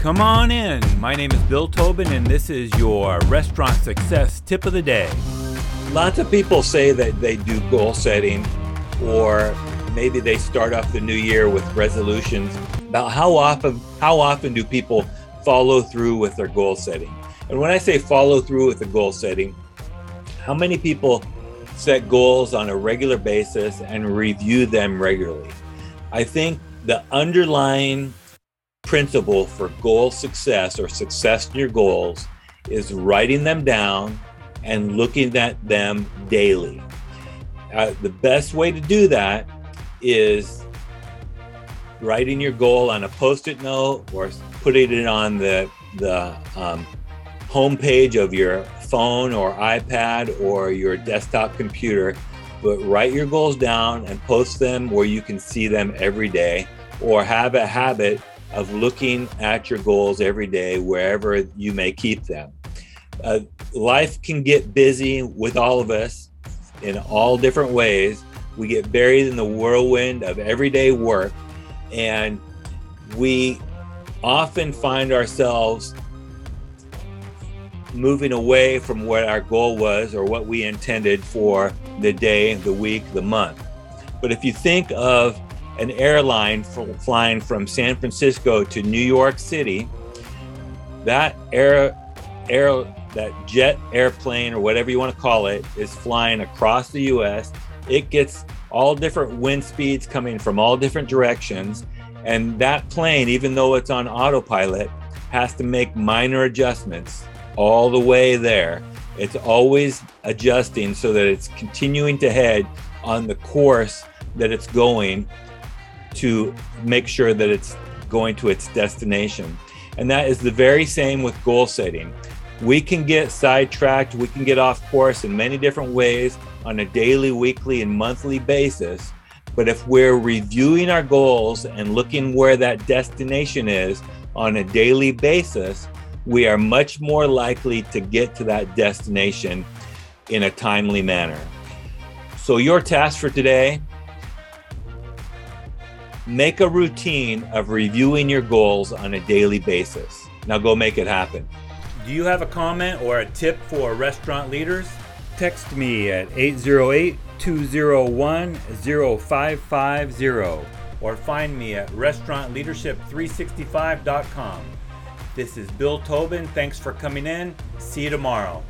Come on in. My name is Bill Tobin, and this is your restaurant success tip of the day. Lots of people say that they do goal setting, or maybe they start off the new year with resolutions. About how often how often do people follow through with their goal setting? And when I say follow through with the goal setting, how many people set goals on a regular basis and review them regularly? I think the underlying principle for goal success or success in your goals is writing them down and looking at them daily. Uh, the best way to do that is writing your goal on a post-it note or putting it on the the um, home page of your phone or iPad or your desktop computer. But write your goals down and post them where you can see them every day, or have a habit of looking at your goals every day wherever you may keep them. Uh, life can get busy with all of us in all different ways. We get buried in the whirlwind of everyday work, and we often find ourselves moving away from what our goal was or what we intended for the day, the week, the month. But if you think of an airline flying from San Francisco to New York City, that air, air, that jet airplane or whatever you want to call it is flying across the U.S. It gets all different wind speeds coming from all different directions, and that plane, even though it's on autopilot, has to make minor adjustments all the way there. It's always adjusting so that it's continuing to head on the course that it's going to make sure that it's going to its destination. And that is the very same with goal setting. We can get sidetracked, we can get off course in many different ways on a daily, weekly, and monthly basis. But if we're reviewing our goals and looking where that destination is on a daily basis, we are much more likely to get to that destination in a timely manner. So, your task for today make a routine of reviewing your goals on a daily basis. Now, go make it happen. Do you have a comment or a tip for restaurant leaders? Text me at 808 201 0550 or find me at restaurantleadership365.com. This is Bill Tobin. Thanks for coming in. See you tomorrow.